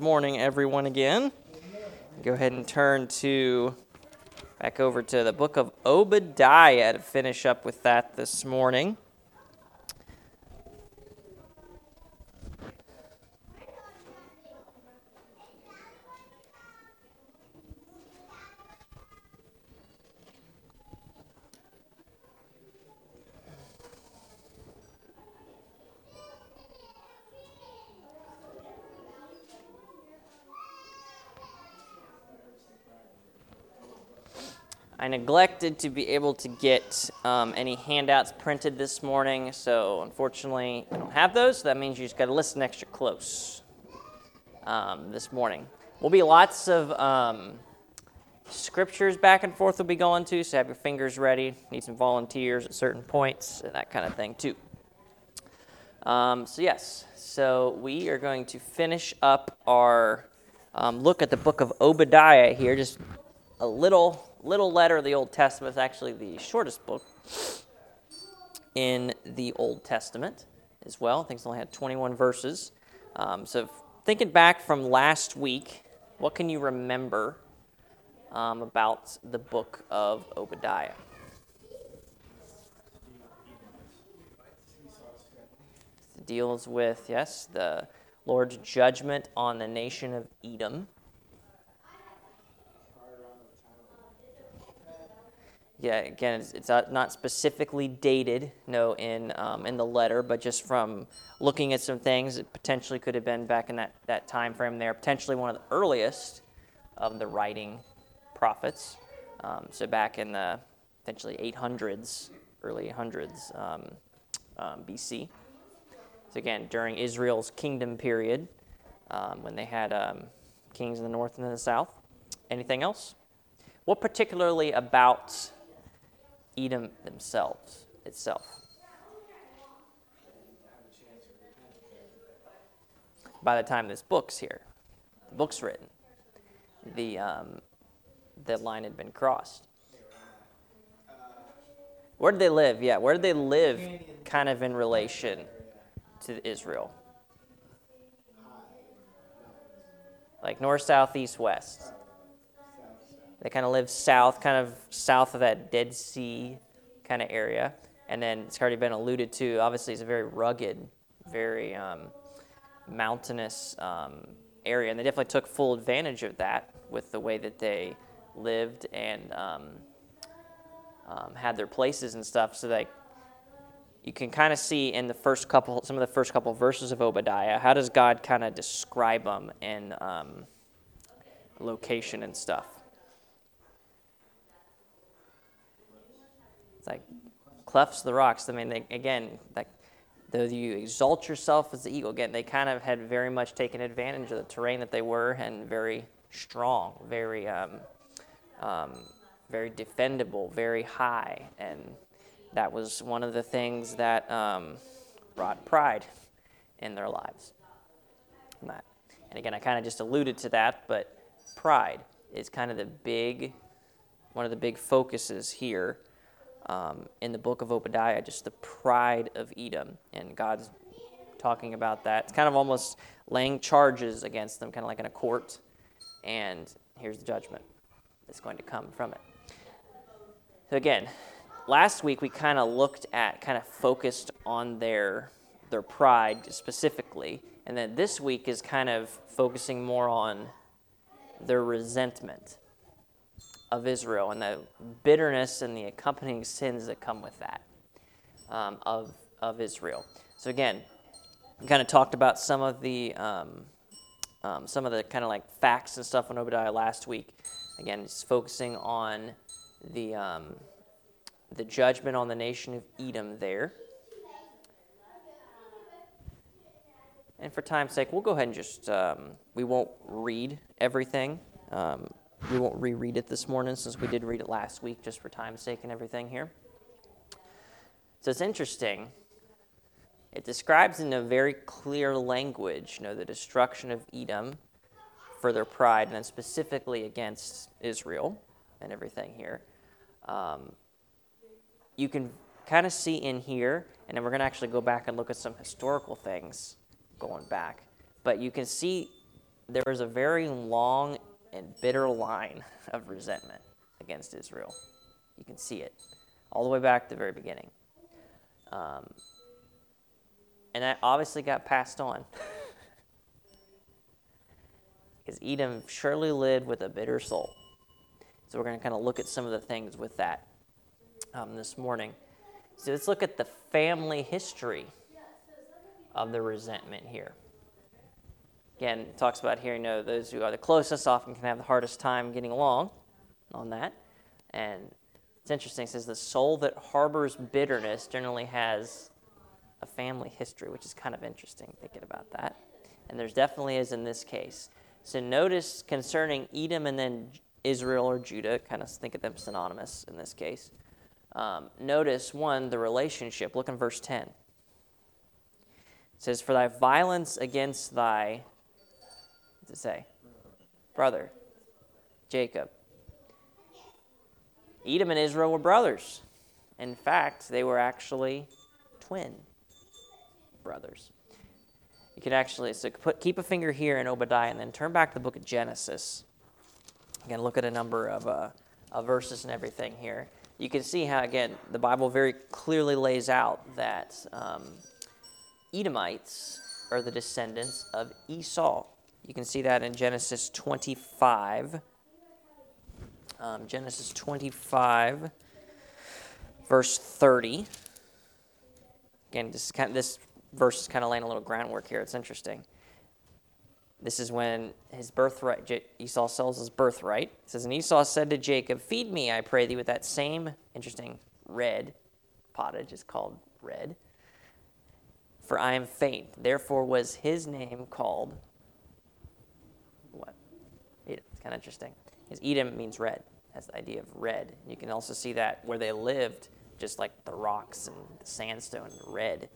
morning, everyone, again. Go ahead and turn to back over to the book of Obadiah to finish up with that this morning. Neglected to be able to get um, any handouts printed this morning, so unfortunately I don't have those. So that means you just got to listen extra close um, this morning. Will be lots of um, scriptures back and forth we'll be going to, so have your fingers ready. Need some volunteers at certain points, and that kind of thing too. Um, so yes, so we are going to finish up our um, look at the book of Obadiah here, just a little little letter of the Old Testament is actually the shortest book in the Old Testament as well. I think it's only had 21 verses. Um, so, thinking back from last week, what can you remember um, about the book of Obadiah? It deals with, yes, the Lord's judgment on the nation of Edom. Yeah, again, it's, it's not specifically dated, no, in um, in the letter, but just from looking at some things, it potentially could have been back in that, that time frame there, potentially one of the earliest of the writing prophets. Um, so back in the potentially 800s, early 800s um, um BC. So again, during Israel's kingdom period, um, when they had um, kings in the north and in the south. Anything else? What particularly about Edom themselves itself. By the time this book's here, the book's written, the um, the line had been crossed. Where did they live? Yeah, where did they live? Kind of in relation to Israel. Like north, south, east, west. They kind of live south, kind of south of that Dead Sea kind of area. And then it's already been alluded to. Obviously, it's a very rugged, very um, mountainous um, area, and they definitely took full advantage of that with the way that they lived and um, um had their places and stuff. So that you can kind of see in the first couple, some of the first couple verses of Obadiah, how does God kind of describe them in um, location and stuff. It's like clefts the rocks. I mean, they, again, like though you exalt yourself as the eagle, again, they kind of had very much taken advantage of the terrain that they were and very strong, very, um, um, very defendable, very high, and that was one of the things that um, brought pride in their lives. That, and again, I kind of just alluded to that, but pride is kind of the big, one of the big focuses here um, in the book of Obadiah, just the pride of Edom. And God's talking about that. It's kind of almost laying charges against them, kind of like in a court. And here's the judgment that's going to come from it. So, again, last week we kind of looked at, kind of focused on their, their pride specifically. And then this week is kind of focusing more on their resentment of Israel and the bitterness and the accompanying sins that come with that um, of, of Israel. So again, we kind of talked about some of the um, um, some of the kind of like facts and stuff on Obadiah last week. Again, just focusing on the um, the judgment on the nation of Edom there. And for time's sake, we'll go ahead and just um, we won't read everything. Um, we won't reread it this morning since we did read it last week just for time's sake and everything here. So it's interesting. It describes in a very clear language, you know, the destruction of Edom for their pride, and then specifically against Israel and everything here. Um, you can kind of see in here, and then we're going to actually go back and look at some historical things going back. But you can see there was a very long and bitter line of resentment against Israel. You can see it all the way back to the very beginning. Um, and that obviously got passed on. because Edom surely lived with a bitter soul. So we're going to kind of look at some of the things with that um, this morning. So let's look at the family history of the resentment here. Again, it talks about here, you know, those who are the closest often can have the hardest time getting along on that. And it's interesting, it says the soul that harbors bitterness generally has a family history, which is kind of interesting thinking about that. And there's definitely is in this case. So notice concerning Edom and then Israel or Judah, kind of think of them synonymous in this case. Um, notice one, the relationship. Look in verse 10. It says, For thy violence against thy, it say? Brother, Jacob. Edom and Israel were brothers. In fact, they were actually twin brothers. You could actually so put, keep a finger here in Obadiah and then turn back to the book of Genesis. Again, look at a number of, uh, of verses and everything here. You can see how, again, the Bible very clearly lays out that um, Edomites are the descendants of Esau. You can see that in Genesis 25. Um, Genesis 25, verse 30. Again, this, kind of, this verse is kind of laying a little groundwork here. It's interesting. This is when his birthright, Esau sells his birthright. It says, And Esau said to Jacob, Feed me, I pray thee, with that same interesting red pottage is called red. For I am faint. Therefore was his name called. It's kind of interesting. His Edom means red. That's the idea of red. You can also see that where they lived, just like the rocks and the sandstone, red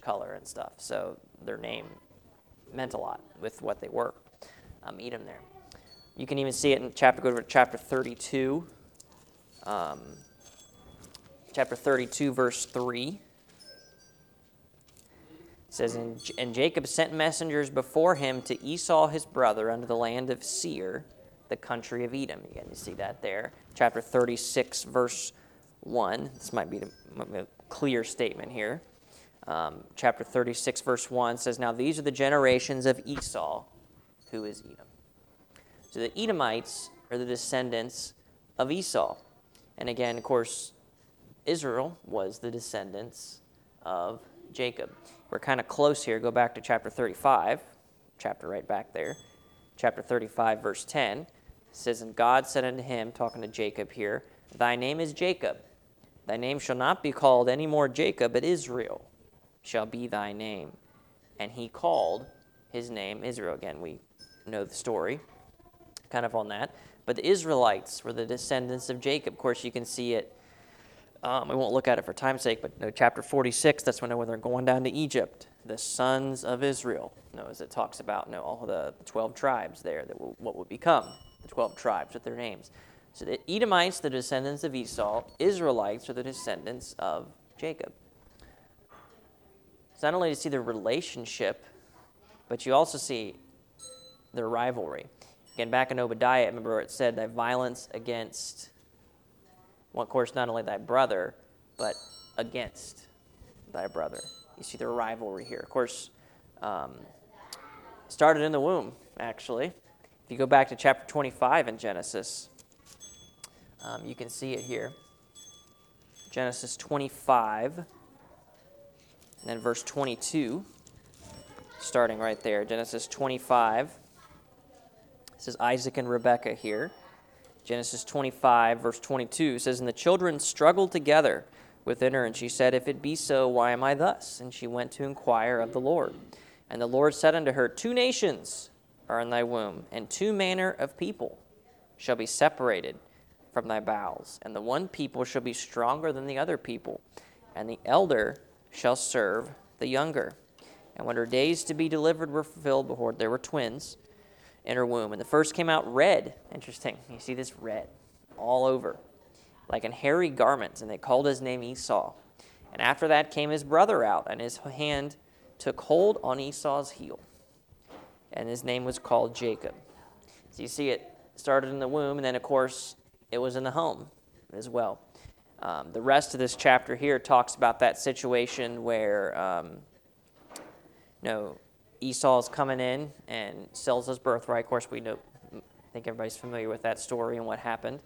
color and stuff. So their name meant a lot with what they were. Um, Edom there. You can even see it in chapter, go to chapter 32. Um, chapter 32, verse 3. It says, and, Jacob sent messengers before him to Esau his brother unto the land of Seir, the country of Edom. You see that there. Chapter 36, verse 1. This might be a clear statement here um, chapter 36, verse 1 says, Now these are the generations of Esau, who is Edom. So the Edomites are the descendants of Esau. And again, of course, Israel was the descendants of Jacob. We're kind of close here. Go back to chapter 35, chapter right back there. Chapter 35, verse 10 it says, And God said unto him, talking to Jacob here, Thy name is Jacob. Thy name shall not be called any more Jacob, but Israel shall be thy name. And he called his name Israel. Again, we know the story kind of on that. But the Israelites were the descendants of Jacob. Of course, you can see it. Um, we won't look at it for time's sake, but no, chapter 46, that's when they're going down to Egypt. The sons of Israel. You know, as it talks about you know, all the 12 tribes there, that will, what would become the 12 tribes with their names. So the Edomites, the descendants of Esau, Israelites are the descendants of Jacob. So not only do you see the relationship, but you also see their rivalry. Again, back in Obadiah, remember it said that violence against, well, of course, not only thy brother, but against thy brother. You see the rivalry here. Of course, um, started in the womb, actually. If you go back to chapter 25 in Genesis, um, you can see it here. Genesis 25. And then verse 22, starting right there, Genesis 25. This is Isaac and Rebekah here. Genesis 25, verse 22 says, And the children struggled together within her, and she said, If it be so, why am I thus? And she went to inquire of the Lord. And the Lord said unto her, Two nations are in thy womb, and two manner of people shall be separated from thy bowels. And the one people shall be stronger than the other people, and the elder shall serve the younger. And when her days to be delivered were fulfilled, behold, there were twins in her womb. And the first came out red. Interesting. You see this red all over, like in hairy garments. And they called his name Esau. And after that came his brother out, and his hand took hold on Esau's heel. and his name was called Jacob. So you see, it started in the womb, and then, of course, it was in the home as well. Um, the rest of this chapter here talks about that situation where, um, you know, Esau's coming in and sells his birthright. Of course, we know, I think everybody's familiar with that story and what happened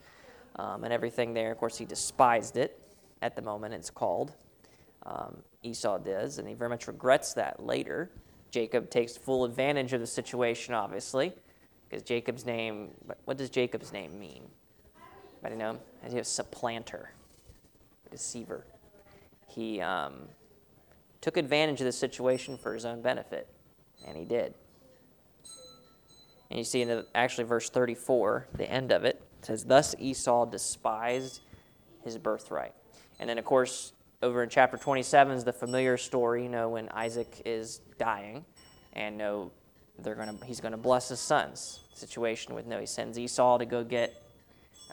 um, and everything there. Of course, he despised it at the moment, it's called. Um, Esau does, and he very much regrets that later. Jacob takes full advantage of the situation, obviously, because Jacob's name, what does Jacob's name mean? Anybody know? As a supplanter, deceiver. He um, took advantage of the situation for his own benefit, and he did. And you see in the, actually verse 34, the end of it, it says, Thus Esau despised his birthright. And then, of course, over in chapter 27 is the familiar story, you know, when Isaac is dying, and no, they're gonna, he's going to bless his sons. Situation with no, he sends Esau to go get,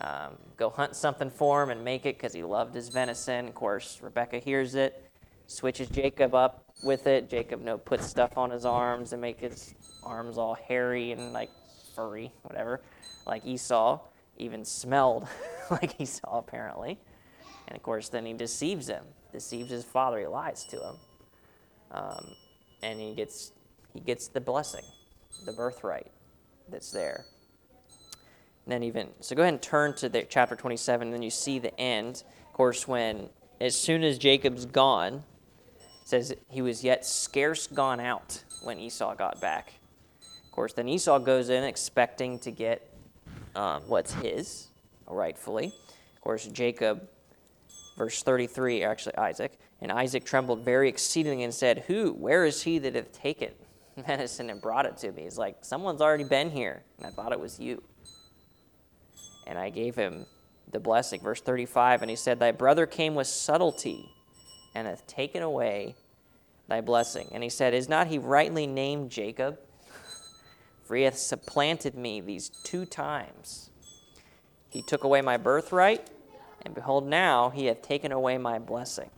um, go hunt something for him and make it because he loved his venison. Of course, Rebecca hears it, switches Jacob up with it. Jacob, no, puts stuff on his arms and make his arms all hairy and like furry, whatever, like Esau. Even smelled like Esau apparently. And of course, then he deceives him, deceives his father. He lies to him, um, and he gets he gets the blessing, the birthright that's there. And then even so, go ahead and turn to the chapter 27. And then you see the end. Of course, when as soon as Jacob's gone, says he was yet scarce gone out when Esau got back. Of course, then Esau goes in expecting to get um, what's his, rightfully. Of course, Jacob verse 33, actually Isaac. And Isaac trembled very exceedingly and said, Who? Where is he that hath taken medicine and brought it to me? He's like, Someone's already been here, and I thought it was you. And I gave him the blessing. Verse 35, and he said, Thy brother came with subtlety and hath taken away thy blessing. And he said, Is not he rightly named Jacob? For he hath supplanted me these two times. He took away my birthright and behold, now he hath taken away my blessing.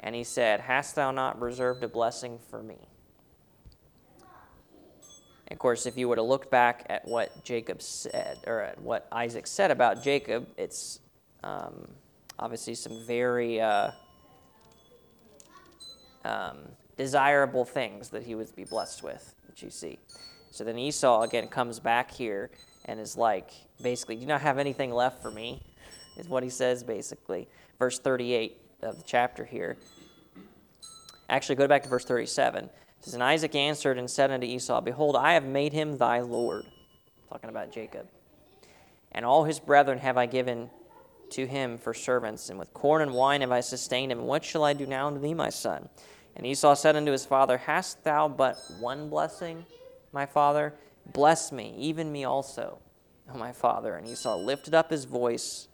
And he said, Hast thou not reserved a blessing for me? of course, if you were to look back at what Jacob said, or at what Isaac said about Jacob, it's um, obviously some very uh, um, desirable things that he would be blessed with, that you see. So then Esau again comes back here and is like, basically, do you not have anything left for me? is what he says basically. Verse 38 of the chapter here. Actually, go back to verse 37. It says, And Isaac answered and said unto Esau, Behold, I have made him thy Lord. Talking about Jacob. And all his brethren have I given to him for servants, and with corn and wine have I sustained him. What shall I do now unto thee, my son? And Esau said unto his father, Hast thou but one blessing, my father? Bless me, even me also, O my father. And Esau lifted up his voice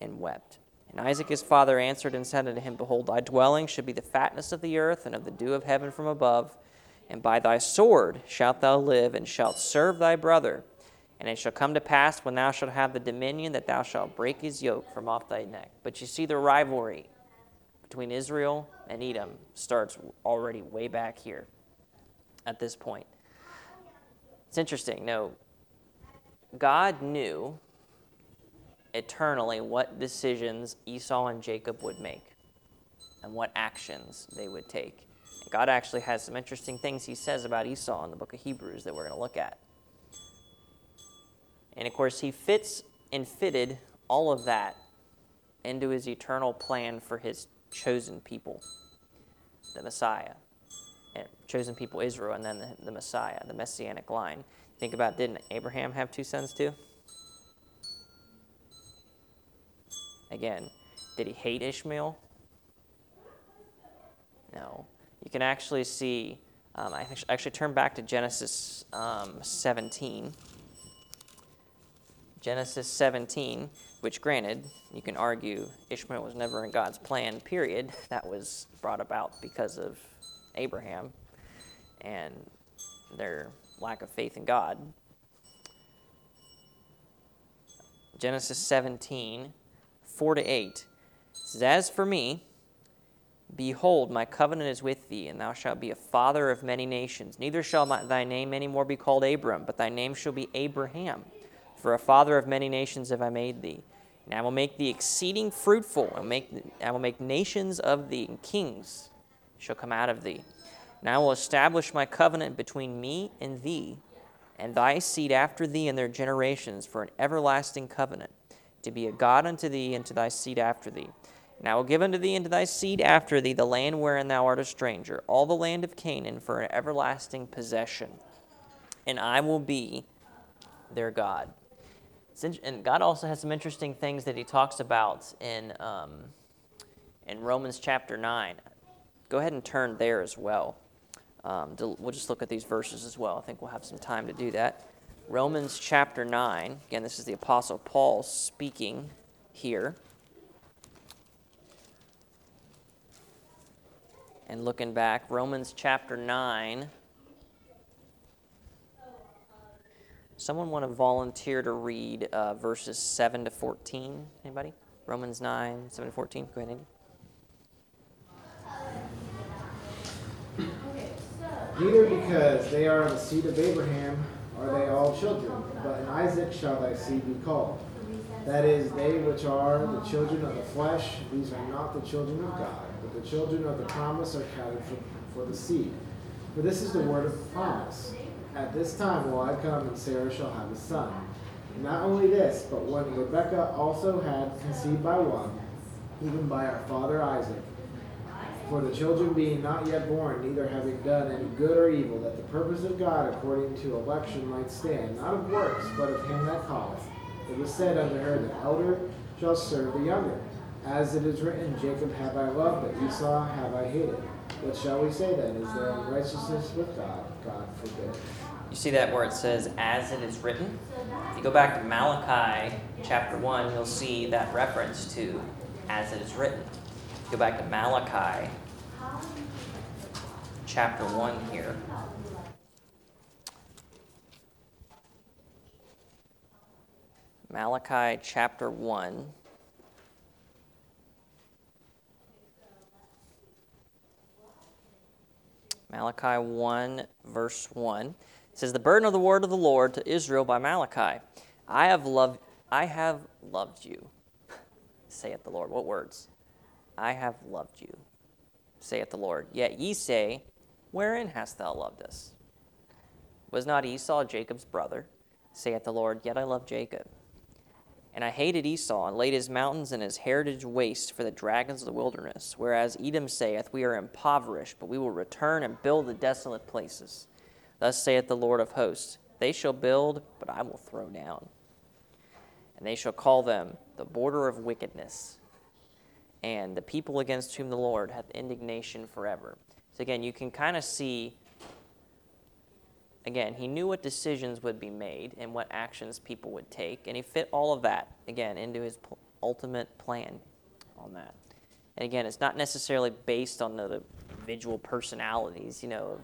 and wept. And Isaac his father answered and said unto him, Behold, thy dwelling should be the fatness of the earth and of the dew of heaven from above. And by thy sword shalt thou live, and shalt serve thy brother. And it shall come to pass when thou shalt have the dominion that thou shalt break his yoke from off thy neck. But you see, the rivalry between Israel and Edom starts already way back here at this point. It's interesting. No, God knew eternally what decisions Esau and Jacob would make and what actions they would take. God actually has some interesting things he says about Esau in the book of Hebrews that we're going to look at. And of course, he fits and fitted all of that into his eternal plan for his chosen people, the Messiah. And chosen people, Israel, and then the, the Messiah, the messianic line. Think about didn't Abraham have two sons too? Again, did he hate Ishmael? No. You can actually see, um, I actually turn back to Genesis um, 17. Genesis 17, which granted, you can argue Ishmael was never in God's plan, period. That was brought about because of Abraham and their lack of faith in God. Genesis 17, 4 to 8 says, As for me, Behold, my covenant is with thee, and thou shalt be a father of many nations. Neither shall my, thy name any more be called Abram, but thy name shall be Abraham. For a father of many nations have I made thee. And I will make thee exceeding fruitful, and make, I will make nations of thee, and kings shall come out of thee. And I will establish my covenant between me and thee, and thy seed after thee and their generations, for an everlasting covenant, to be a God unto thee and to thy seed after thee. And I will give unto thee and to thy seed after thee the land wherein thou art a stranger, all the land of Canaan, for an everlasting possession. And I will be their God. And God also has some interesting things that he talks about in, um, in Romans chapter 9. Go ahead and turn there as well. Um, we'll just look at these verses as well. I think we'll have some time to do that. Romans chapter 9. Again, this is the Apostle Paul speaking here. And looking back, Romans chapter 9. Someone want to volunteer to read uh, verses 7 to 14? Anybody? Romans 9, 7 to 14. Go ahead, Andy. Neither because they are the seed of Abraham are they all children, but in Isaac shall thy seed be called. That is, they which are the children of the flesh, these are not the children of God, but the children of the promise are counted for, for the seed. For this is the word of promise. At this time will I come, and Sarah shall have a son. Not only this, but when Rebekah also had conceived by one, even by our father Isaac, for the children being not yet born, neither having done any good or evil, that the purpose of God according to election might stand, not of works, but of him that calleth. It was said unto her, The elder shall serve the younger. As it is written, Jacob have I loved, but Esau have I hated. What shall we say then? Is there unrighteousness with God? God forbid. You see that where it says, as it is written? If you go back to Malachi chapter 1, you'll see that reference to as it is written. Go back to Malachi chapter 1 here. Malachi chapter 1. Malachi 1, verse 1. Says, The burden of the word of the Lord to Israel by Malachi. I have loved, I have loved you, saith the Lord. What words? I have loved you, saith the Lord. Yet ye say, Wherein hast thou loved us? Was not Esau Jacob's brother? saith the Lord. Yet I love Jacob. And I hated Esau, and laid his mountains and his heritage waste for the dragons of the wilderness. Whereas Edom saith, We are impoverished, but we will return and build the desolate places. Thus saith the Lord of hosts They shall build, but I will throw down. And they shall call them the border of wickedness, and the people against whom the Lord hath indignation forever. So again, you can kind of see again, he knew what decisions would be made and what actions people would take, and he fit all of that, again, into his pl- ultimate plan on that. And again, it's not necessarily based on the individual personalities, you know, of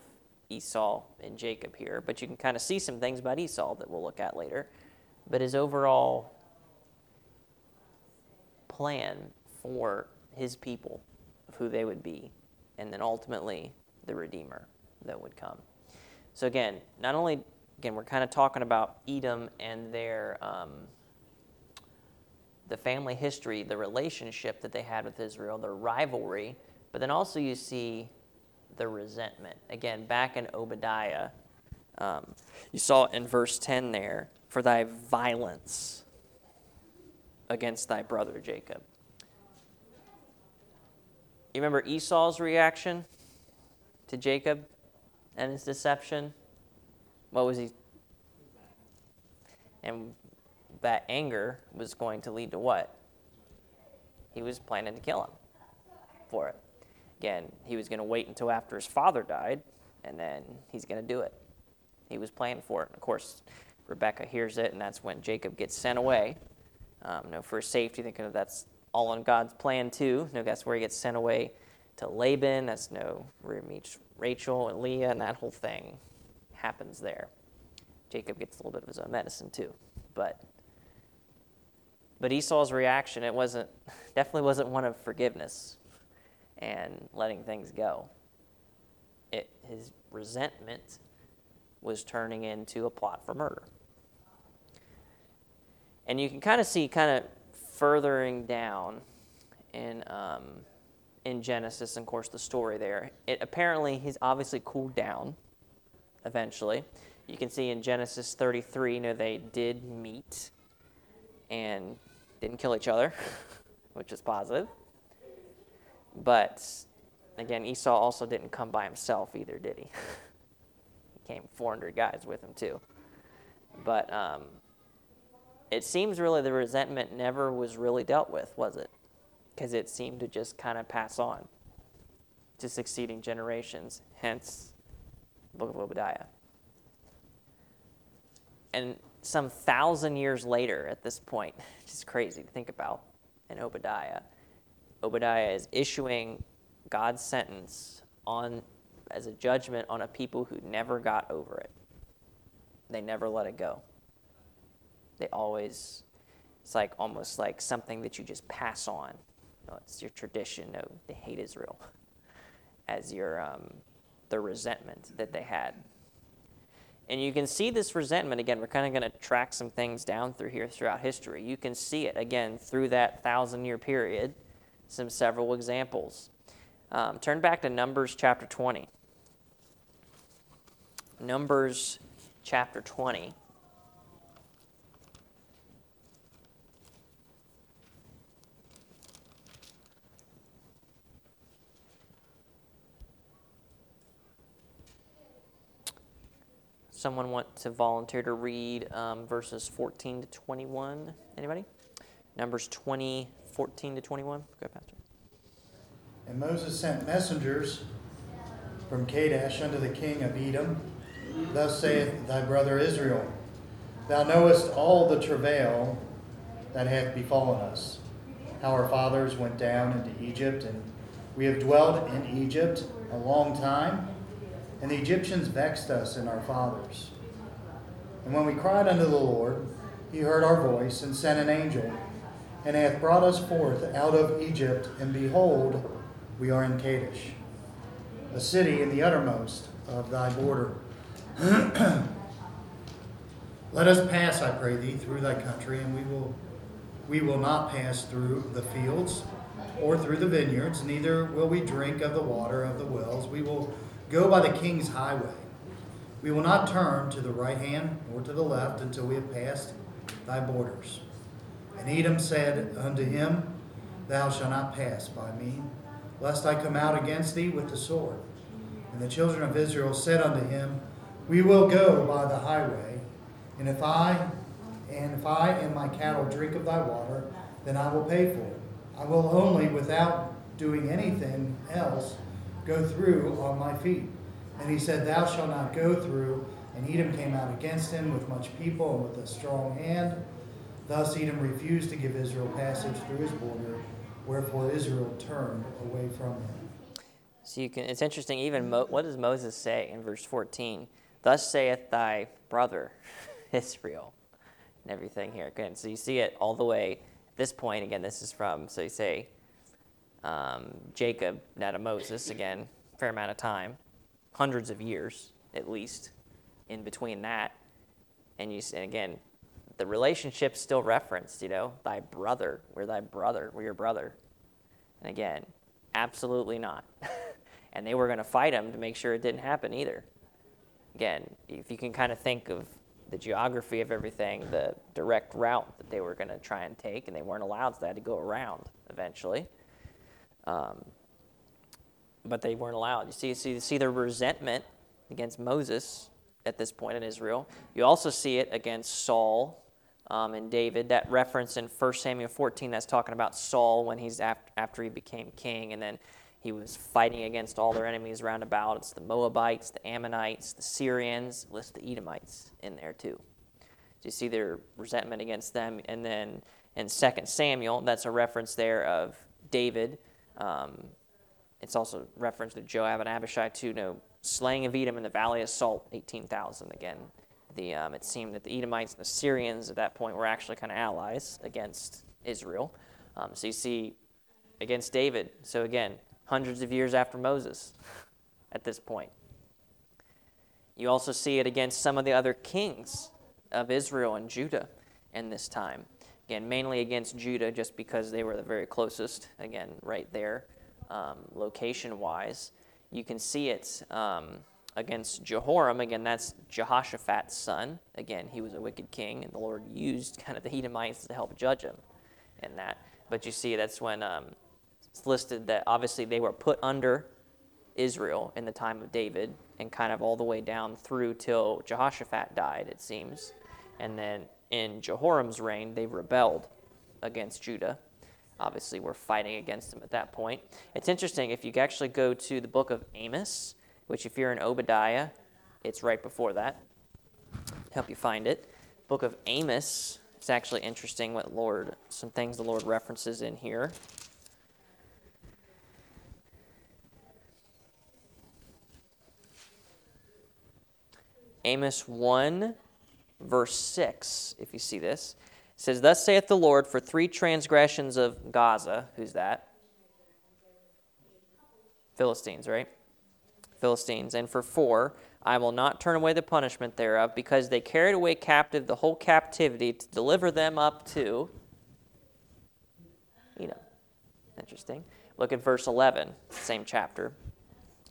Esau and Jacob here, but you can kind of see some things about Esau that we'll look at later. But his overall plan for his people, of who they would be, and then ultimately the Redeemer that would come. So again, not only again we're kind of talking about Edom and their um, the family history, the relationship that they had with Israel, their rivalry, but then also you see the resentment. Again, back in Obadiah, um, you saw in verse 10 there, for thy violence against thy brother Jacob. You remember Esau's reaction to Jacob? and his deception, what was he? And that anger was going to lead to what? He was planning to kill him for it. Again, he was going to wait until after his father died, and then he's going to do it. He was planning for it. And of course, Rebecca hears it, and that's when Jacob gets sent away. Um, you know, for safety, thinking that's all on God's plan too. Know, that's where he gets sent away to Laban. That's no where he meets Rachel and Leah, and that whole thing happens there. Jacob gets a little bit of his own medicine too, but but Esau's reaction it wasn't definitely wasn't one of forgiveness. And letting things go. It, his resentment was turning into a plot for murder. And you can kind of see, kind of furthering down in um, in Genesis, and of course the story there. It apparently he's obviously cooled down. Eventually, you can see in Genesis 33, you know they did meet and didn't kill each other, which is positive. But again, Esau also didn't come by himself either, did he? he came 400 guys with him too. But um, it seems really the resentment never was really dealt with, was it? Because it seemed to just kind of pass on to succeeding generations, hence the book of Obadiah. And some thousand years later at this point, which is crazy to think about in Obadiah, Obadiah is issuing God's sentence on as a judgment on a people who never got over it. They never let it go. They always, it's like almost like something that you just pass on. You know, it's your tradition. No, they hate Israel as your um, the resentment that they had. And you can see this resentment again. We're kind of going to track some things down through here throughout history. You can see it again through that thousand year period. Some several examples. Um, turn back to Numbers chapter 20. Numbers chapter 20. Someone want to volunteer to read um, verses 14 to 21? Anybody? Numbers 20, 14 to 21. Go, Pastor. And Moses sent messengers from Kadesh unto the king of Edom. Thus saith thy brother Israel Thou knowest all the travail that hath befallen us, how our fathers went down into Egypt, and we have dwelt in Egypt a long time and the Egyptians vexed us and our fathers. And when we cried unto the Lord, he heard our voice and sent an angel, and hath brought us forth out of Egypt. And behold, we are in Kadesh, a city in the uttermost of thy border. Let us pass, I pray thee, through thy country, and we will we will not pass through the fields or through the vineyards, neither will we drink of the water of the wells. We will Go by the king's highway. We will not turn to the right hand or to the left until we have passed thy borders. And Edom said unto him, Thou shalt not pass by me, lest I come out against thee with the sword. And the children of Israel said unto him, We will go by the highway, and if I and if I and my cattle drink of thy water, then I will pay for it. I will only, without doing anything else, go through on my feet. And he said, Thou shalt not go through. And Edom came out against him with much people and with a strong hand. Thus Edom refused to give Israel passage through his border, wherefore Israel turned away from him. So you can. It's interesting. Even Mo, what does Moses say in verse 14? Thus saith thy brother Israel, and everything here. Again, so you see it all the way. This point, again, this is from. So you say, um, Jacob, now to Moses, again, fair amount of time, hundreds of years at least in between that. And you and again, the relationship's still referenced, you know, thy brother, we're thy brother, we're your brother. And again, absolutely not. and they were going to fight him to make sure it didn't happen either. Again, if you can kind of think of the geography of everything, the direct route that they were going to try and take, and they weren't allowed, so they had to go around eventually. Um, but they weren't allowed. You see, so you see the resentment against Moses at this point in Israel. You also see it against Saul um, and David. That reference in 1 Samuel 14 that's talking about Saul when he's after, after he became king, and then he was fighting against all their enemies round about. It's the Moabites, the Ammonites, the Syrians, list the Edomites in there too. So you see their resentment against them. And then in 2 Samuel, that's a reference there of David um, it's also referenced to Joab and Abishai too. No slaying of Edom in the Valley of Salt, 18,000 again. The, um, it seemed that the Edomites and the Syrians at that point were actually kind of allies against Israel. Um, so you see against David. So again, hundreds of years after Moses at this point. You also see it against some of the other kings of Israel and Judah in this time. Again, mainly against Judah, just because they were the very closest, again, right there, um, location wise. You can see it um, against Jehoram. Again, that's Jehoshaphat's son. Again, he was a wicked king, and the Lord used kind of the Edomites to help judge him in that. But you see, that's when um, it's listed that obviously they were put under Israel in the time of David and kind of all the way down through till Jehoshaphat died, it seems. And then in Jehoram's reign, they rebelled against Judah. Obviously, we're fighting against them at that point. It's interesting if you actually go to the book of Amos, which, if you're in Obadiah, it's right before that. Help you find it. Book of Amos. It's actually interesting what Lord, some things the Lord references in here. Amos 1, verse 6, if you see this. Says, Thus saith the Lord, for three transgressions of Gaza. Who's that? Philistines, right? Philistines. And for four, I will not turn away the punishment thereof, because they carried away captive the whole captivity to deliver them up to Edom. Interesting. Look at verse 11, same chapter.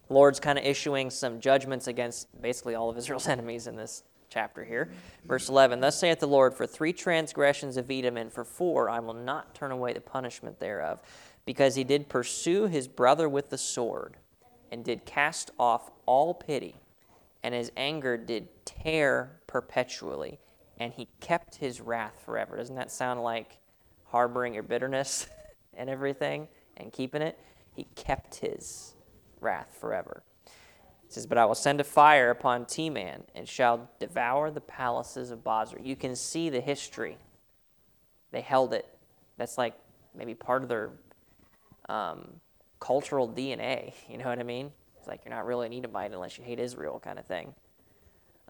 Lord's kind of issuing some judgments against basically all of Israel's enemies in this chapter here. Verse 11 Thus saith the Lord, For three transgressions of Edom, and for four I will not turn away the punishment thereof, because he did pursue his brother with the sword, and did cast off all pity, and his anger did tear perpetually, and he kept his wrath forever. Doesn't that sound like harboring your bitterness and everything and keeping it? He kept his wrath forever. It says, But I will send a fire upon Teman and shall devour the palaces of Bozrah. You can see the history. They held it. That's like maybe part of their um, cultural DNA. You know what I mean? It's like you're not really an Edomite unless you hate Israel, kind of thing.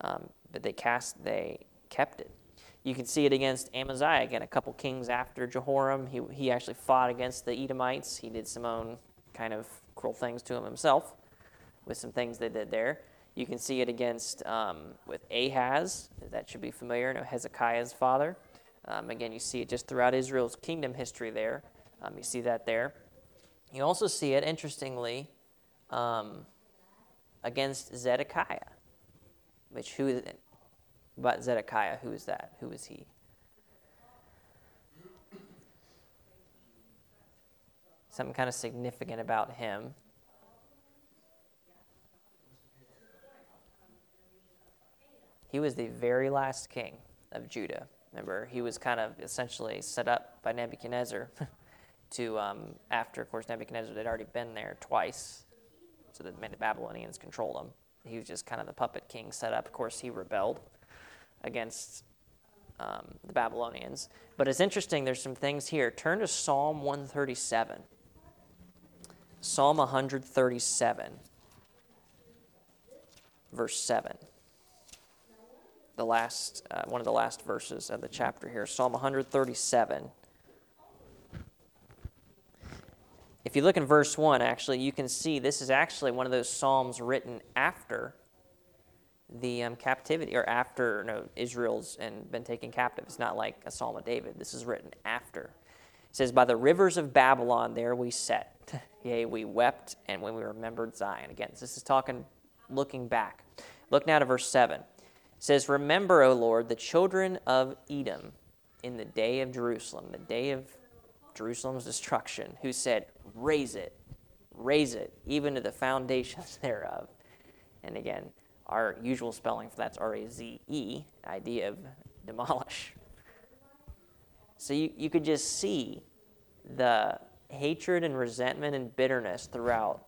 Um, but they cast, they kept it. You can see it against Amaziah again. A couple kings after Jehoram, he he actually fought against the Edomites. He did some own kind of cruel things to him himself with some things they did there. You can see it against um, with Ahaz. That should be familiar. No, Hezekiah's father. Um, again, you see it just throughout Israel's kingdom history there. Um, you see that there. You also see it, interestingly, um, against Zedekiah. Which who? But Zedekiah, who is that? Who is he? Something kind of significant about him. He was the very last king of Judah. Remember, he was kind of essentially set up by Nebuchadnezzar to, um, after, of course, Nebuchadnezzar had already been there twice, so that made the Babylonians controlled him. He was just kind of the puppet king set up. Of course, he rebelled against um, the Babylonians. But it's interesting, there's some things here. Turn to Psalm 137. Psalm 137, verse 7 the last uh, one of the last verses of the chapter here psalm 137 if you look in verse 1 actually you can see this is actually one of those psalms written after the um, captivity or after no israel's and been taken captive. It's not like a psalm of david. This is written after. It says by the rivers of babylon there we sat yea we wept and when we remembered zion. Again this is talking looking back. Look now to verse 7 It says, Remember, O Lord, the children of Edom in the day of Jerusalem, the day of Jerusalem's destruction, who said, Raze it, raze it, even to the foundations thereof. And again, our usual spelling for that's R A Z E, idea of demolish. So you, you could just see the hatred and resentment and bitterness throughout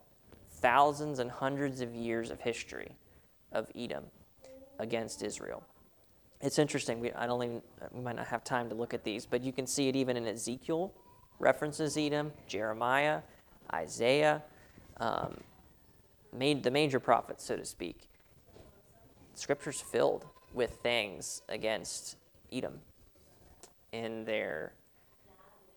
thousands and hundreds of years of history of Edom against Israel. It's interesting. We, I don't even, we might not have time to look at these, but you can see it even in Ezekiel, references Edom, Jeremiah, Isaiah, um, made the major prophets, so to speak. Scripture's filled with things against Edom in their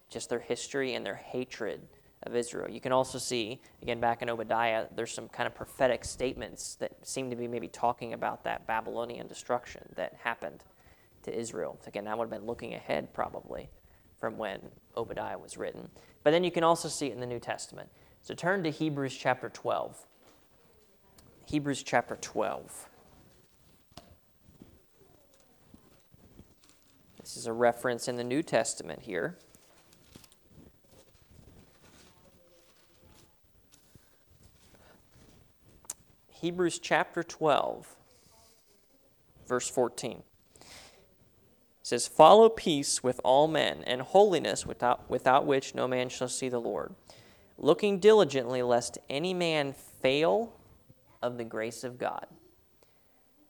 just their history and their hatred of Israel. You can also see, again, back in Obadiah, there's some kind of prophetic statements that seem to be maybe talking about that Babylonian destruction that happened to Israel. Again, that would have been looking ahead probably from when Obadiah was written. But then you can also see it in the New Testament. So turn to Hebrews chapter 12. Hebrews chapter 12. This is a reference in the New Testament here. Hebrews chapter 12, verse 14 says, Follow peace with all men, and holiness without, without which no man shall see the Lord, looking diligently lest any man fail of the grace of God,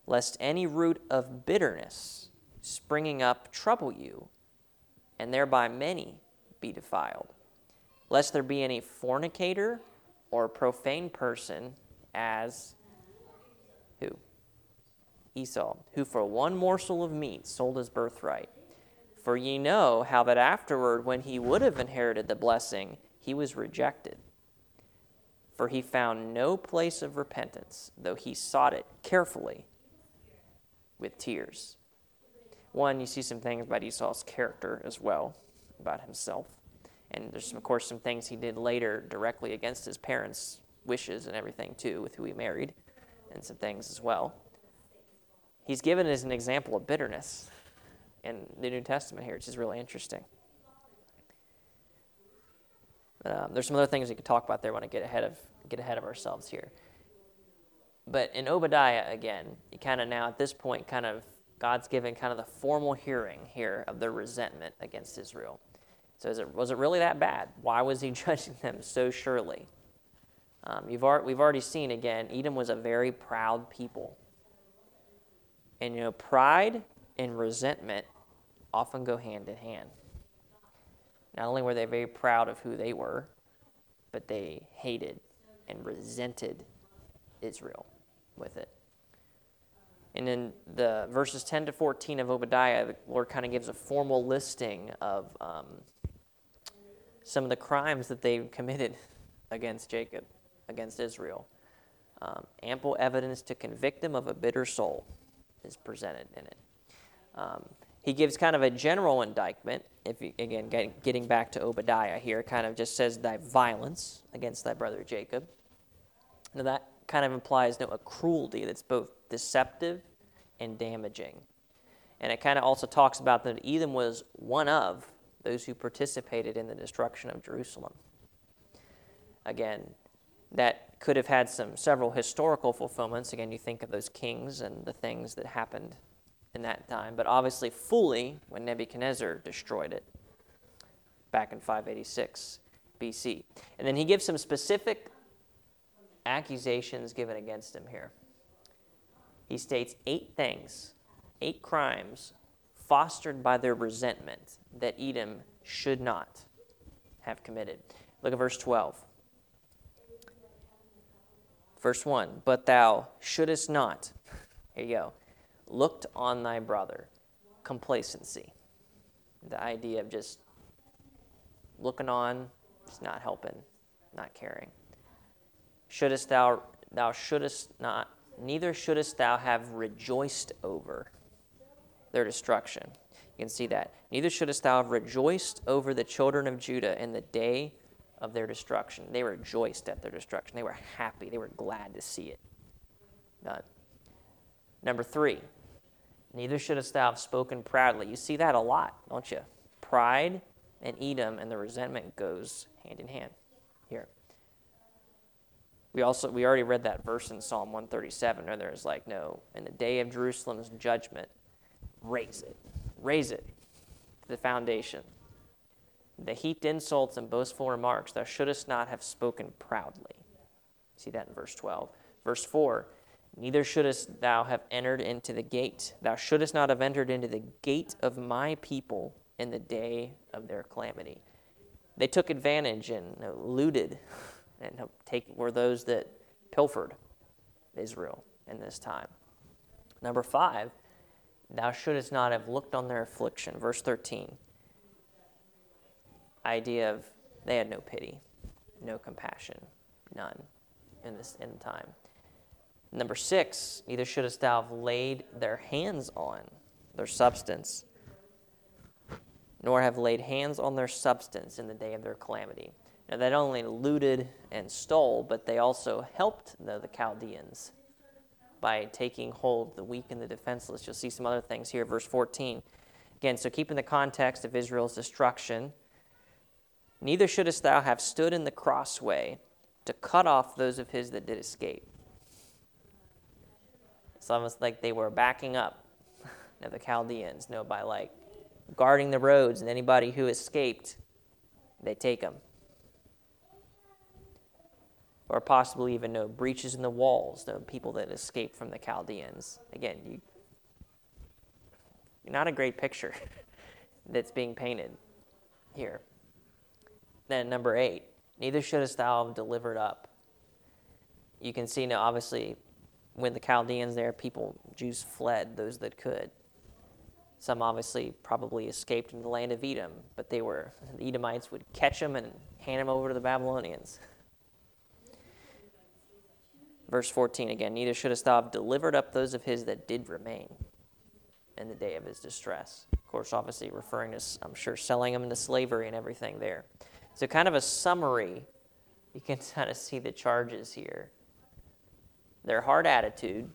lest any root of bitterness springing up trouble you, and thereby many be defiled, lest there be any fornicator or profane person as who? Esau, who for one morsel of meat sold his birthright. For ye know how that afterward, when he would have inherited the blessing, he was rejected. For he found no place of repentance, though he sought it carefully with tears. One, you see some things about Esau's character as well, about himself. And there's, some, of course, some things he did later directly against his parents' wishes and everything, too, with who he married, and some things as well he's given as an example of bitterness in the New Testament here, which is really interesting. Um, there's some other things we could talk about there. Want to get ahead of get ahead of ourselves here. But in Obadiah again, you kind of now at this point, kind of God's given kind of the formal hearing here of their resentment against Israel. So it, was it really that bad? Why was he judging them so surely? Um, you've ar- we've already seen again, Edom was a very proud people. And you know, pride and resentment often go hand in hand. Not only were they very proud of who they were, but they hated and resented Israel with it. And in the verses 10 to 14 of Obadiah, the Lord kind of gives a formal listing of um, some of the crimes that they committed against Jacob, against Israel. Um, ample evidence to convict them of a bitter soul is presented in it. Um, he gives kind of a general indictment. If you, again, get, getting back to Obadiah here, kind of just says thy violence against thy brother Jacob. Now that kind of implies know, a cruelty that's both deceptive and damaging. And it kind of also talks about that Edom was one of those who participated in the destruction of Jerusalem. Again, that could have had some several historical fulfillments. Again, you think of those kings and the things that happened in that time, but obviously fully when Nebuchadnezzar destroyed it back in 586 BC. And then he gives some specific accusations given against him here. He states eight things, eight crimes fostered by their resentment that Edom should not have committed. Look at verse 12. Verse 1 But thou shouldest not, here you go, looked on thy brother. Complacency. The idea of just looking on, just not helping, not caring. Shouldest thou, thou shouldest not, neither shouldest thou have rejoiced over their destruction. You can see that. Neither shouldest thou have rejoiced over the children of Judah in the day of their destruction. They rejoiced at their destruction. They were happy. They were glad to see it done. Number three, neither shouldst thou have spoken proudly. You see that a lot, don't you? Pride and Edom and the resentment goes hand in hand here. We also we already read that verse in Psalm 137 where there's like, no, in the day of Jerusalem's judgment, raise it. Raise it to the foundation the heaped insults and boastful remarks, thou shouldest not have spoken proudly. See that in verse 12. Verse 4 Neither shouldest thou have entered into the gate. Thou shouldest not have entered into the gate of my people in the day of their calamity. They took advantage and looted, and take, were those that pilfered Israel in this time. Number five, thou shouldest not have looked on their affliction. Verse 13 idea of they had no pity. no compassion, none in this in time. Number six, neither shouldest thou have laid their hands on their substance, nor have laid hands on their substance in the day of their calamity. Now, they not only looted and stole, but they also helped the, the Chaldeans by taking hold of the weak and the defenseless. You'll see some other things here, verse 14. Again, so keep in the context of Israel's destruction. Neither shouldest thou have stood in the crossway to cut off those of his that did escape. It's almost like they were backing up know, the Chaldeans, know, by like guarding the roads, and anybody who escaped, they take them. Or possibly even no breaches in the walls, the people that escaped from the Chaldeans. Again, you, not a great picture that's being painted here. Then, number eight, neither shouldest thou have delivered up. You can see now, obviously, when the Chaldeans there, people, Jews fled, those that could. Some obviously probably escaped in the land of Edom, but they were, the Edomites would catch them and hand them over to the Babylonians. Verse 14 again, neither shouldest thou have delivered up those of his that did remain in the day of his distress. Of course, obviously referring to, I'm sure, selling them into slavery and everything there. So, kind of a summary, you can kind of see the charges here. Their hard attitude,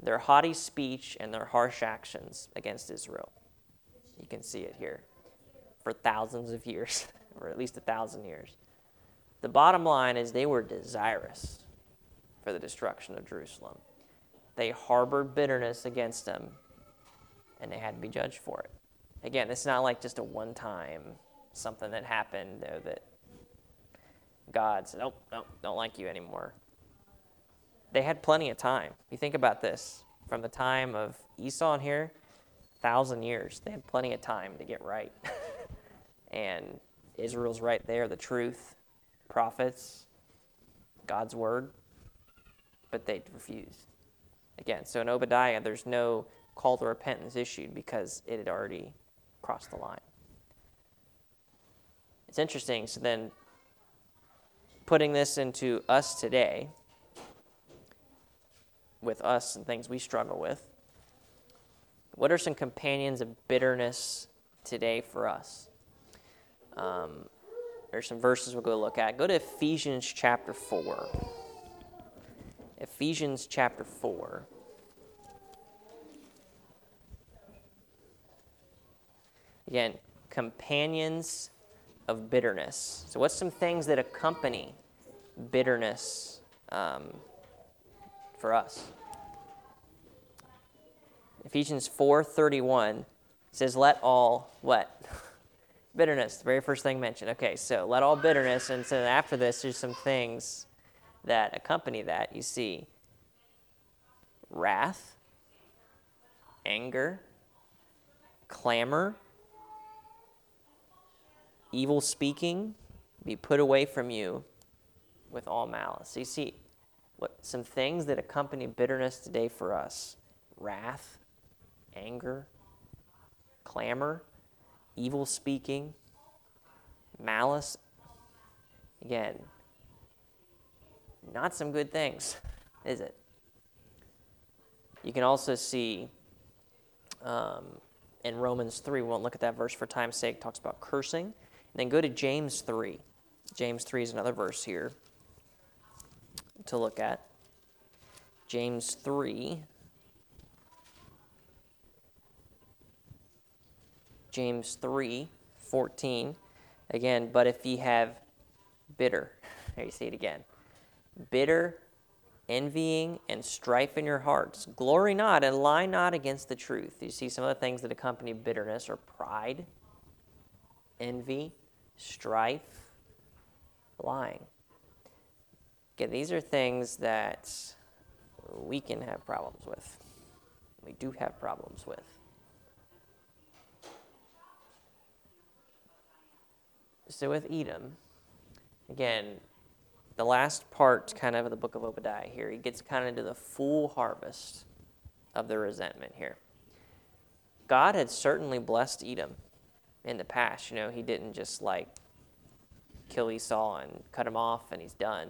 their haughty speech, and their harsh actions against Israel. You can see it here for thousands of years, or at least a thousand years. The bottom line is they were desirous for the destruction of Jerusalem. They harbored bitterness against them, and they had to be judged for it. Again, it's not like just a one time something that happened though, that God said, "Nope, nope, don't like you anymore." They had plenty of time. You think about this from the time of Esau and here, thousand years. They had plenty of time to get right, and Israel's right there, the truth, prophets, God's word, but they refused. Again, so in Obadiah, there's no call to repentance issued because it had already crossed the line. It's interesting. So then, putting this into us today, with us and things we struggle with, what are some companions of bitterness today for us? Um, there's some verses we'll go look at. Go to Ephesians chapter 4. Ephesians chapter 4. Again, companions of bitterness. So, what's some things that accompany bitterness um, for us? Ephesians 4:31 says, "Let all what." bitterness, the very first thing mentioned. Okay, so let all bitterness, and so after this, there's some things that accompany that. You see wrath, anger, clamor, evil speaking be put away from you with all malice. So you see what some things that accompany bitterness today for us wrath, anger, clamor, evil speaking, malice. Again, not some good things, is it? You can also see um, in Romans 3, we won't look at that verse for time's sake, talks about cursing. Then go to James 3. James 3 is another verse here to look at. James 3. James 3 14. Again, but if ye have bitter, there you see it again, bitter, envying, and strife in your hearts, glory not and lie not against the truth. You see some of the things that accompany bitterness are pride, envy, strife, lying. Okay, these are things that we can have problems with. We do have problems with. So with Edom, again, the last part kind of of the book of Obadiah here, he gets kind of into the full harvest of the resentment here. God had certainly blessed Edom in the past. You know, he didn't just like kill Esau and cut him off, and he's done.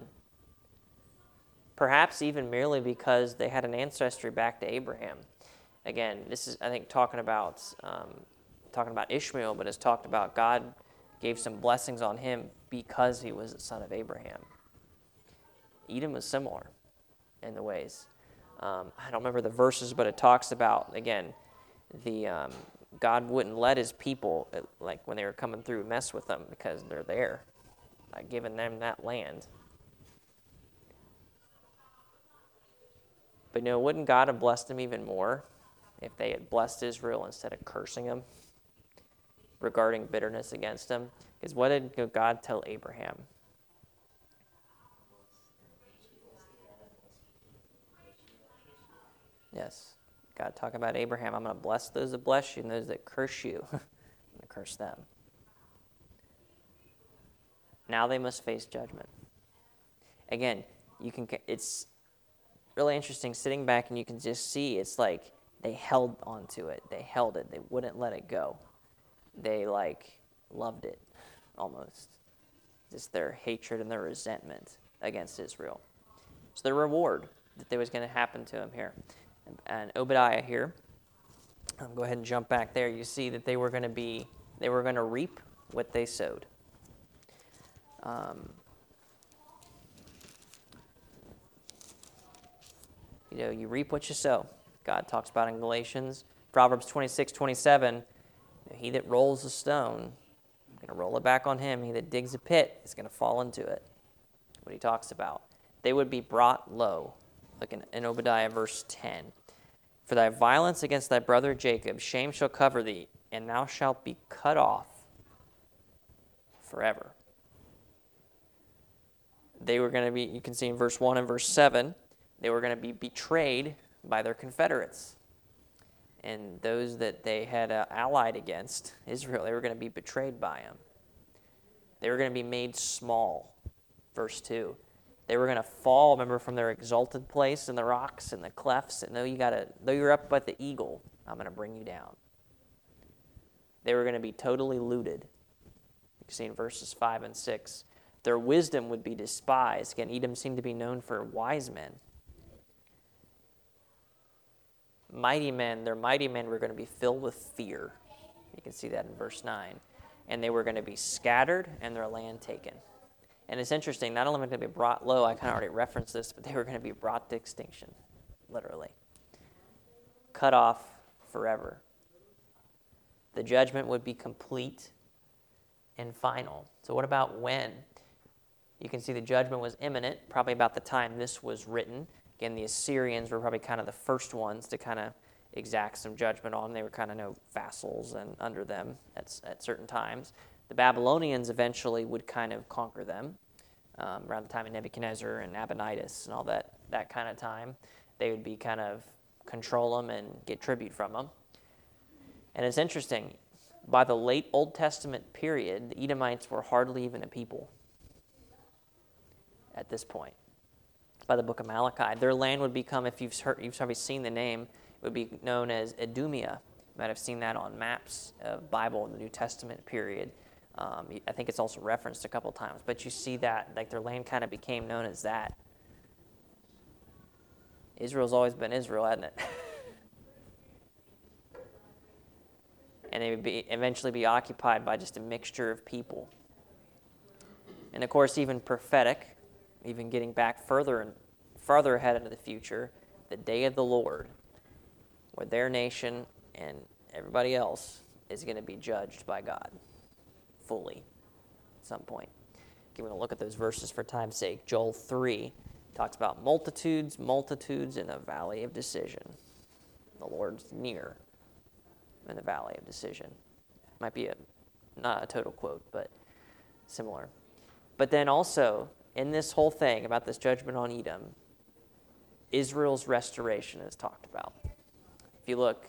Perhaps even merely because they had an ancestry back to Abraham. Again, this is I think talking about um, talking about Ishmael, but it's talked about God gave some blessings on him because he was a son of Abraham. Edom was similar in the ways. Um, I don't remember the verses, but it talks about again the um, God wouldn't let His people uh, like when they were coming through mess with them because they're there, like giving them that land. But you know, wouldn't God have blessed them even more if they had blessed Israel instead of cursing them regarding bitterness against them? Because what did God tell Abraham? Yes. God talking about Abraham, I'm going to bless those that bless you and those that curse you. I'm going to curse them. Now they must face judgment. Again, you can it's really interesting sitting back and you can just see it's like they held onto it. They held it. They wouldn't let it go. They like loved it almost. Just their hatred and their resentment against Israel. So the reward that was going to happen to him here and Obadiah here. Um, go ahead and jump back there. You see that they were going to be, they were going to reap what they sowed. Um, you know, you reap what you sow. God talks about in Galatians, Proverbs 26, 27. He that rolls a stone, I'm going to roll it back on him. He that digs a pit is going to fall into it. What he talks about. They would be brought low Look in, in Obadiah verse 10. For thy violence against thy brother Jacob, shame shall cover thee, and thou shalt be cut off forever. They were going to be, you can see in verse 1 and verse 7, they were going to be betrayed by their confederates. And those that they had uh, allied against Israel, they were going to be betrayed by them. They were going to be made small. Verse 2. They were going to fall, remember, from their exalted place in the rocks and the clefts. And though you got though you're up at the eagle, I'm going to bring you down. They were going to be totally looted. You can see in verses five and six. Their wisdom would be despised. Again, Edom seemed to be known for wise men. Mighty men, their mighty men were going to be filled with fear. You can see that in verse 9. And they were going to be scattered and their land taken. And it's interesting, not only were they going to be brought low, I kind of already referenced this, but they were going to be brought to extinction, literally. Cut off forever. The judgment would be complete and final. So, what about when? You can see the judgment was imminent, probably about the time this was written. Again, the Assyrians were probably kind of the first ones to kind of exact some judgment on. them. They were kind of no vassals and under them at, at certain times. The Babylonians eventually would kind of conquer them um, around the time of Nebuchadnezzar and Nabonidus and all that, that kind of time. They would be kind of control them and get tribute from them. And it's interesting, by the late Old Testament period, the Edomites were hardly even a people at this point. By the book of Malachi, their land would become, if you've, heard, you've probably seen the name, it would be known as Idumea. You might have seen that on maps of Bible in the New Testament period. Um, I think it's also referenced a couple times, but you see that like their land kind of became known as that. Israel's always been Israel, hasn't it? and they would be eventually be occupied by just a mixture of people. And of course, even prophetic, even getting back further and farther ahead into the future, the day of the Lord, where their nation and everybody else is going to be judged by God fully at some point. We're going to look at those verses for time's sake. Joel 3 talks about multitudes, multitudes in the valley of decision. The Lord's near in the valley of decision. Might be a not a total quote, but similar. But then also in this whole thing about this judgment on Edom, Israel's restoration is talked about. If you look,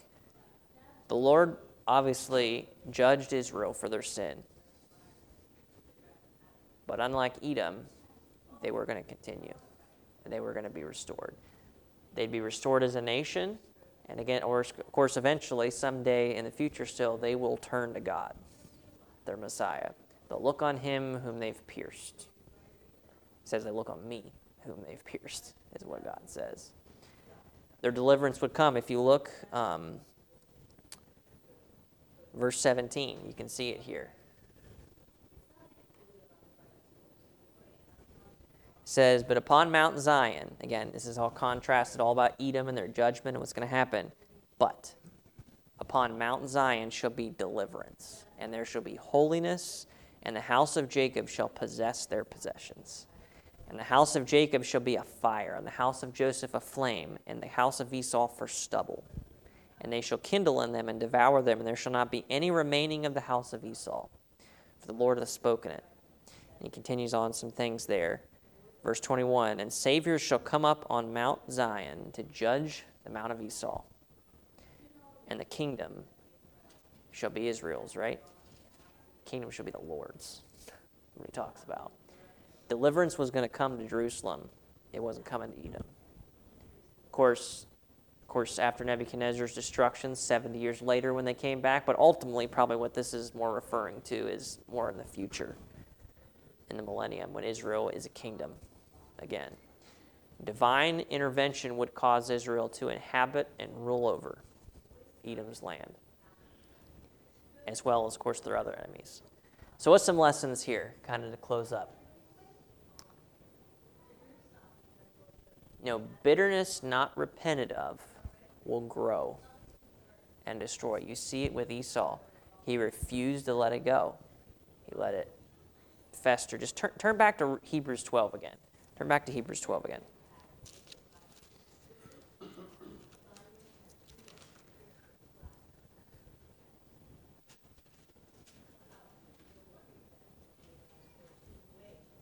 the Lord obviously judged Israel for their sin. But unlike Edom, they were going to continue. They were going to be restored. They'd be restored as a nation, and again, or of course, eventually, someday in the future still, they will turn to God, their Messiah. They'll look on him whom they've pierced. It says they look on me whom they've pierced, is what God says. Their deliverance would come. If you look, um, verse 17, you can see it here. Says, But upon Mount Zion, again, this is all contrasted, all about Edom and their judgment and what's going to happen. But upon Mount Zion shall be deliverance, and there shall be holiness, and the house of Jacob shall possess their possessions. And the house of Jacob shall be a fire, and the house of Joseph a flame, and the house of Esau for stubble. And they shall kindle in them and devour them, and there shall not be any remaining of the house of Esau. For the Lord hath spoken it. And he continues on some things there. Verse 21 And saviors shall come up on Mount Zion to judge the Mount of Esau. And the kingdom shall be Israel's, right? Kingdom shall be the Lord's. What he talks about. Deliverance was going to come to Jerusalem. It wasn't coming to Edom. Of course, of course, after Nebuchadnezzar's destruction, 70 years later when they came back, but ultimately, probably what this is more referring to is more in the future, in the millennium, when Israel is a kingdom again. Divine intervention would cause Israel to inhabit and rule over Edom's land, as well as, of course, their other enemies. So, what's some lessons here, kind of to close up? You know, bitterness not repented of will grow and destroy. You see it with Esau. He refused to let it go, he let it fester. Just turn, turn back to Hebrews 12 again. Turn back to Hebrews 12 again. It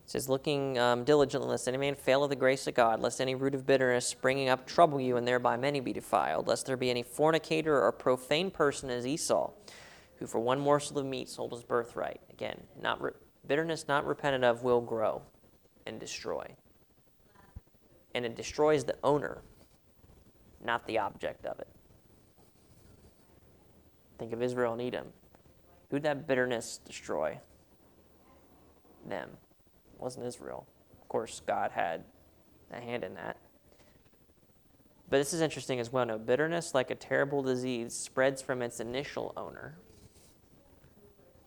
says, looking um, diligently, lest any man fail of the grace of God, lest any root of bitterness springing up trouble you, and thereby many be defiled, lest there be any fornicator or profane person as Esau, who for one morsel of meat sold his birthright. Again, not re- bitterness not repented of will grow and destroy. And it destroys the owner, not the object of it. Think of Israel and Edom. Who'd that bitterness destroy? Them wasn't Israel. Of course, God had a hand in that. But this is interesting as well. No, bitterness, like a terrible disease, spreads from its initial owner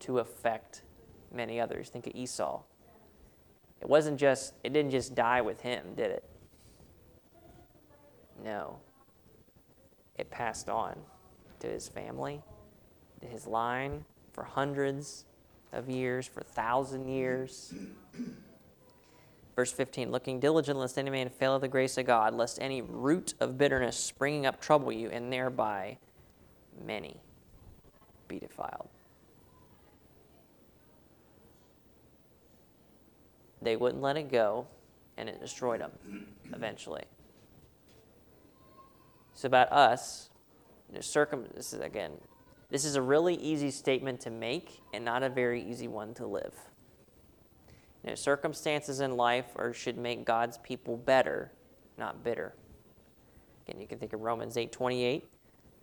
to affect many others. Think of Esau. It wasn't just, it didn't just die with him, did it? No. It passed on to his family, to his line for hundreds of years, for thousand years. Verse 15, looking diligent lest any man fail of the grace of God, lest any root of bitterness springing up trouble you, and thereby many be defiled. They wouldn't let it go, and it destroyed them eventually. It's about us. Circum- this is again, this is a really easy statement to make, and not a very easy one to live. You know, circumstances in life are, should make God's people better, not bitter. Again, you can think of Romans 8 28.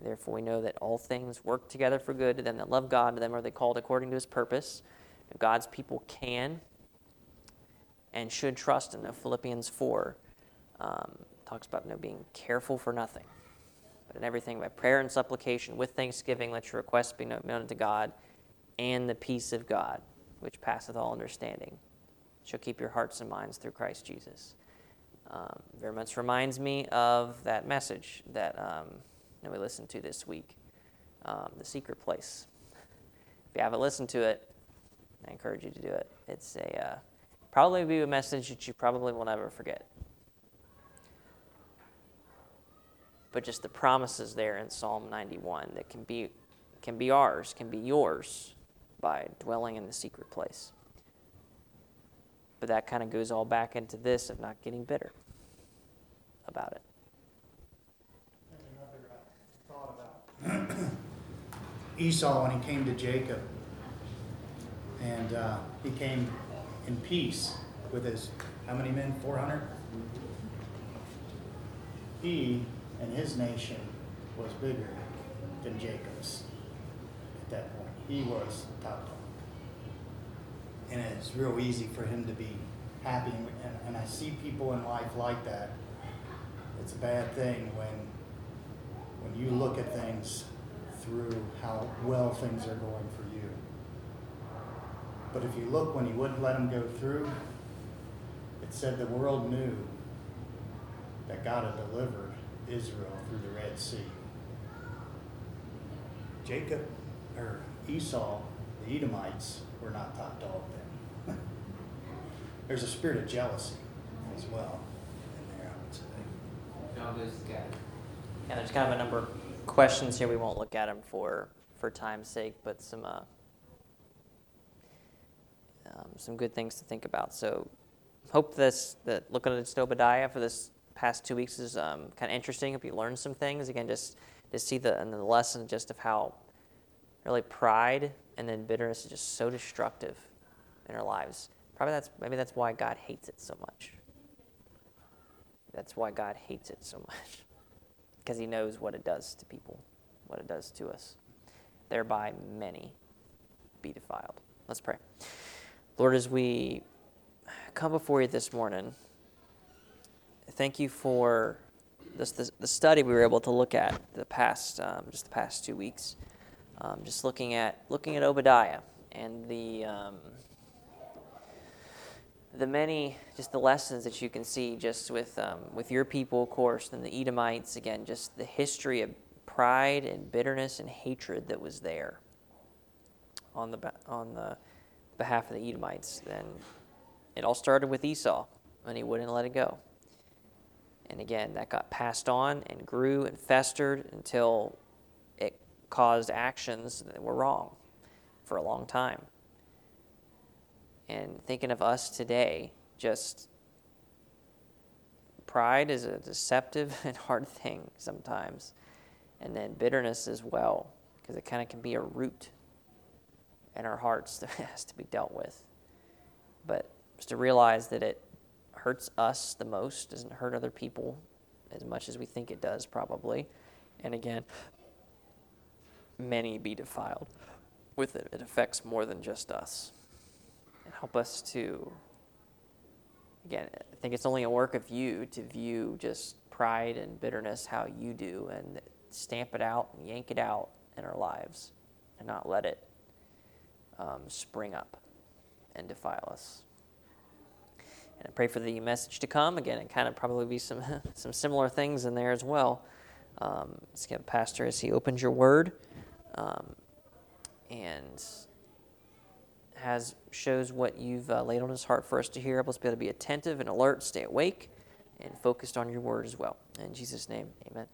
Therefore, we know that all things work together for good to them that love God, to them are they called according to his purpose. God's people can and should trust in. Philippians 4 um, talks about you know, being careful for nothing, in everything by prayer and supplication with thanksgiving, let your requests be known to God, and the peace of God, which passeth all understanding shall keep your hearts and minds through Christ Jesus. Um, very much reminds me of that message that, um, that we listened to this week, um, The Secret Place. If you haven't listened to it, I encourage you to do it. It's a uh, probably be a message that you probably will never forget. But just the promises there in Psalm 91 that can be can be ours, can be yours by dwelling in the secret place. But that kind of goes all back into this of not getting bitter about it. Esau when he came to Jacob and uh, he came in peace with his, how many men? 400? He and his nation was bigger than Jacob's at that point. He was top dog. and it's real easy for him to be happy. And, and I see people in life like that. It's a bad thing when when you look at things through how well things are going for you. But if you look when he wouldn't let him go through, it said the world knew that God had delivered Israel through the Red Sea. Jacob, or Esau, the Edomites, were not top dog then. There's a spirit of jealousy as well in there, I would say. John Lewis got it. And there's kind of a number of questions here. We won't look at them for for time's sake, but some uh, um, some good things to think about. So, hope this that looking at Obadiah for this past two weeks is um, kind of interesting. Hope you learned some things. Again, just to see the and the lesson just of how really pride and then bitterness is just so destructive in our lives. Probably that's maybe that's why God hates it so much. That's why God hates it so much because he knows what it does to people, what it does to us. Thereby, many be defiled. Let's pray. Lord, as we come before you this morning, thank you for this, the, the study we were able to look at the past, um, just the past two weeks. Um, just looking at looking at Obadiah and the um, the many just the lessons that you can see just with um, with your people, of course, and the Edomites again, just the history of pride and bitterness and hatred that was there on the on the behalf of the Edomites. Then it all started with Esau, and he wouldn't let it go. And again, that got passed on and grew and festered until it caused actions that were wrong for a long time and thinking of us today, just pride is a deceptive and hard thing sometimes. And then bitterness as well, because it kind of can be a root in our hearts that has to be dealt with. But just to realize that it hurts us the most, doesn't hurt other people as much as we think it does, probably. And again, many be defiled with it. It affects more than just us and help us to again i think it's only a work of you to view just pride and bitterness how you do and stamp it out and yank it out in our lives and not let it um, spring up and defile us and pray for the message to come again and kind of probably be some some similar things in there as well um, let's get pastor as he opens your word um, and has shows what you've uh, laid on his heart for us to hear. Us be able to be attentive and alert, stay awake, and focused on your word as well. In Jesus' name, amen.